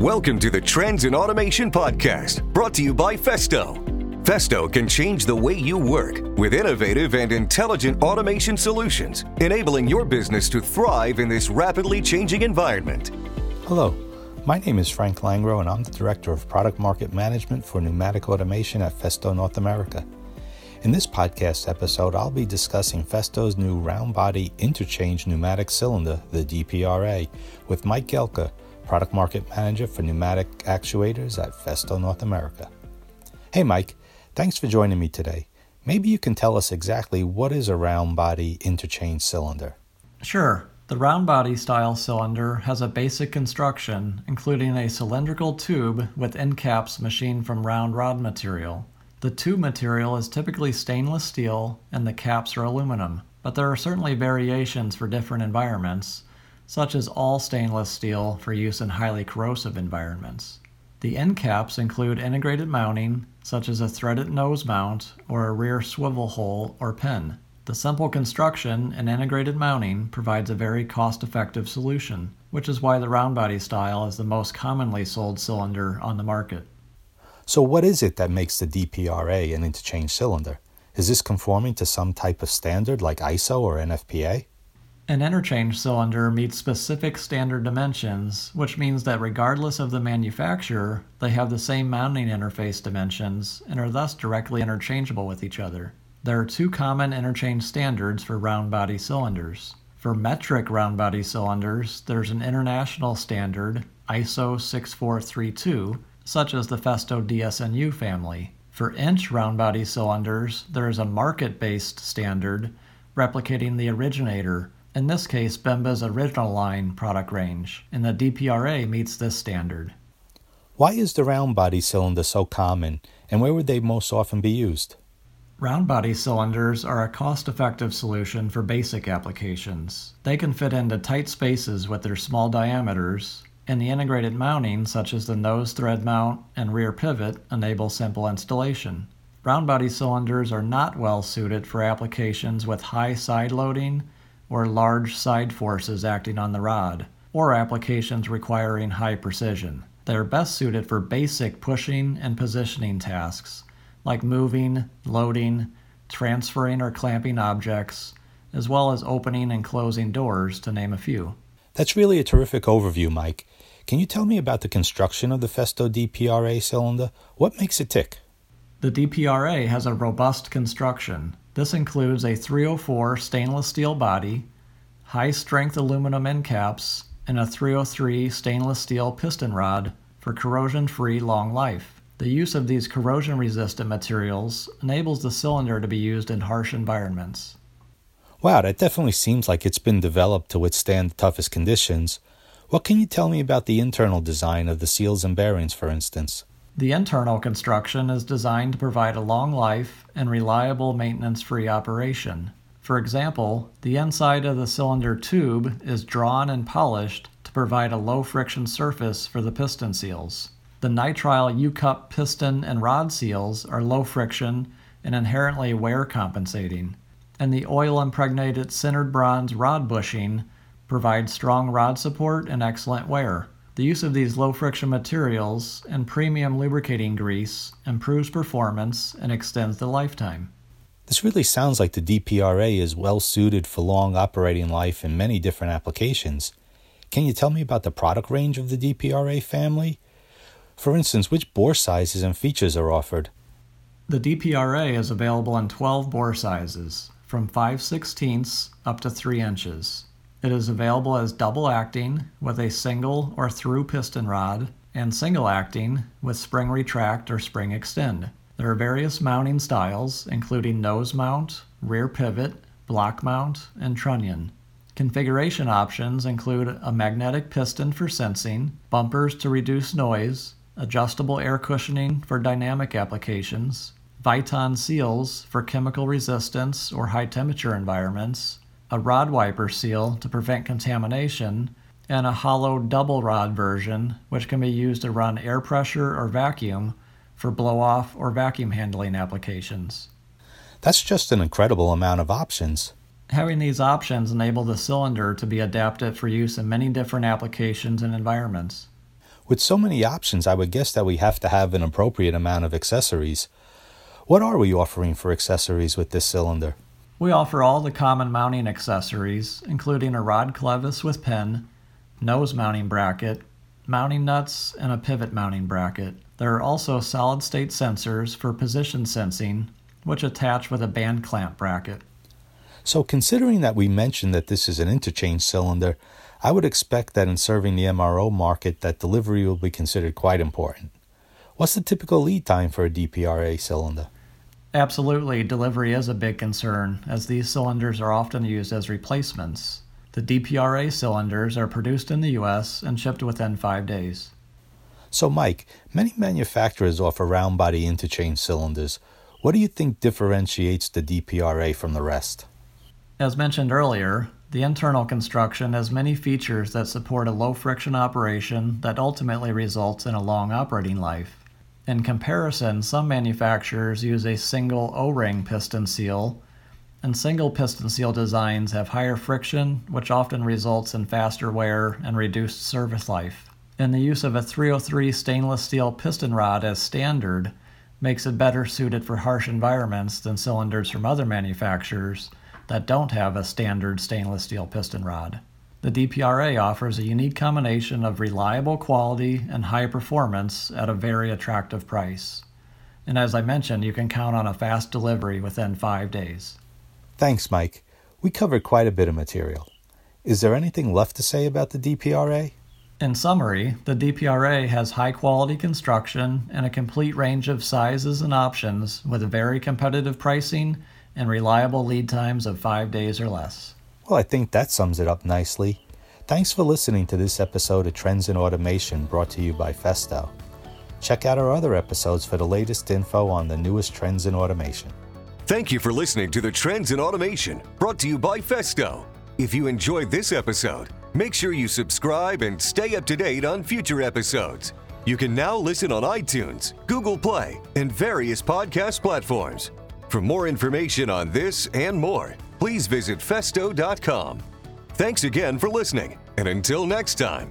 Welcome to the Trends in Automation Podcast, brought to you by Festo. Festo can change the way you work with innovative and intelligent automation solutions, enabling your business to thrive in this rapidly changing environment. Hello, my name is Frank Langro, and I'm the Director of Product Market Management for Pneumatic Automation at Festo North America. In this podcast episode, I'll be discussing Festo's new round body interchange pneumatic cylinder, the DPRA, with Mike Gelka, Product Market Manager for Pneumatic Actuators at Festo North America. Hey, Mike, thanks for joining me today. Maybe you can tell us exactly what is a round body interchange cylinder. Sure. The round body style cylinder has a basic construction, including a cylindrical tube with end caps machined from round rod material. The tube material is typically stainless steel and the caps are aluminum, but there are certainly variations for different environments, such as all stainless steel for use in highly corrosive environments. The end caps include integrated mounting, such as a threaded nose mount or a rear swivel hole or pin. The simple construction and integrated mounting provides a very cost effective solution, which is why the round body style is the most commonly sold cylinder on the market. So, what is it that makes the DPRA an interchange cylinder? Is this conforming to some type of standard like ISO or NFPA? An interchange cylinder meets specific standard dimensions, which means that regardless of the manufacturer, they have the same mounting interface dimensions and are thus directly interchangeable with each other. There are two common interchange standards for round body cylinders. For metric round body cylinders, there's an international standard, ISO 6432, such as the Festo DSNU family. For inch round body cylinders, there is a market based standard replicating the originator in this case Bimba's original line product range, and the DPRA meets this standard. Why is the round body cylinder so common, and where would they most often be used? Round body cylinders are a cost effective solution for basic applications. They can fit into tight spaces with their small diameters, and the integrated mounting, such as the nose thread mount and rear pivot, enable simple installation. Round body cylinders are not well suited for applications with high side loading or large side forces acting on the rod, or applications requiring high precision. They are best suited for basic pushing and positioning tasks, like moving, loading, transferring or clamping objects, as well as opening and closing doors, to name a few. That's really a terrific overview, Mike. Can you tell me about the construction of the Festo DPRA cylinder? What makes it tick? The DPRA has a robust construction. This includes a 304 stainless steel body, high strength aluminum end caps, and a 303 stainless steel piston rod for corrosion free long life. The use of these corrosion resistant materials enables the cylinder to be used in harsh environments. Wow, that definitely seems like it's been developed to withstand the toughest conditions. What can you tell me about the internal design of the seals and bearings, for instance? The internal construction is designed to provide a long life and reliable maintenance free operation. For example, the inside of the cylinder tube is drawn and polished to provide a low friction surface for the piston seals. The nitrile U cup piston and rod seals are low friction and inherently wear compensating and the oil impregnated sintered bronze rod bushing provides strong rod support and excellent wear. The use of these low friction materials and premium lubricating grease improves performance and extends the lifetime. This really sounds like the DPRA is well suited for long operating life in many different applications. Can you tell me about the product range of the DPRA family? For instance, which bore sizes and features are offered? The DPRA is available in 12 bore sizes from 5 sixteenths up to 3 inches. It is available as double acting with a single or through piston rod and single acting with spring retract or spring extend. There are various mounting styles, including nose mount, rear pivot, block mount, and trunnion. Configuration options include a magnetic piston for sensing, bumpers to reduce noise, adjustable air cushioning for dynamic applications, Viton seals for chemical resistance or high temperature environments, a rod wiper seal to prevent contamination, and a hollow double rod version, which can be used to run air pressure or vacuum for blow off or vacuum handling applications. That's just an incredible amount of options. Having these options enable the cylinder to be adapted for use in many different applications and environments. With so many options, I would guess that we have to have an appropriate amount of accessories. What are we offering for accessories with this cylinder? We offer all the common mounting accessories, including a rod clevis with pin, nose mounting bracket, mounting nuts, and a pivot mounting bracket. There are also solid state sensors for position sensing, which attach with a band clamp bracket. So, considering that we mentioned that this is an interchange cylinder, I would expect that in serving the MRO market that delivery will be considered quite important. What's the typical lead time for a DPRA cylinder? Absolutely, delivery is a big concern, as these cylinders are often used as replacements. The DPRA cylinders are produced in the US and shipped within five days. So, Mike, many manufacturers offer round body interchange cylinders. What do you think differentiates the DPRA from the rest? As mentioned earlier, the internal construction has many features that support a low friction operation that ultimately results in a long operating life. In comparison, some manufacturers use a single O ring piston seal, and single piston seal designs have higher friction, which often results in faster wear and reduced service life. And the use of a 303 stainless steel piston rod as standard makes it better suited for harsh environments than cylinders from other manufacturers that don't have a standard stainless steel piston rod. The DPRA offers a unique combination of reliable quality and high performance at a very attractive price. And as I mentioned, you can count on a fast delivery within five days. Thanks, Mike. We covered quite a bit of material. Is there anything left to say about the DPRA? In summary, the DPRA has high quality construction and a complete range of sizes and options with very competitive pricing and reliable lead times of five days or less. Well, I think that sums it up nicely. Thanks for listening to this episode of Trends in Automation brought to you by Festo. Check out our other episodes for the latest info on the newest trends in automation. Thank you for listening to the Trends in Automation brought to you by Festo. If you enjoyed this episode, make sure you subscribe and stay up to date on future episodes. You can now listen on iTunes, Google Play, and various podcast platforms. For more information on this and more, please visit festo.com. Thanks again for listening, and until next time.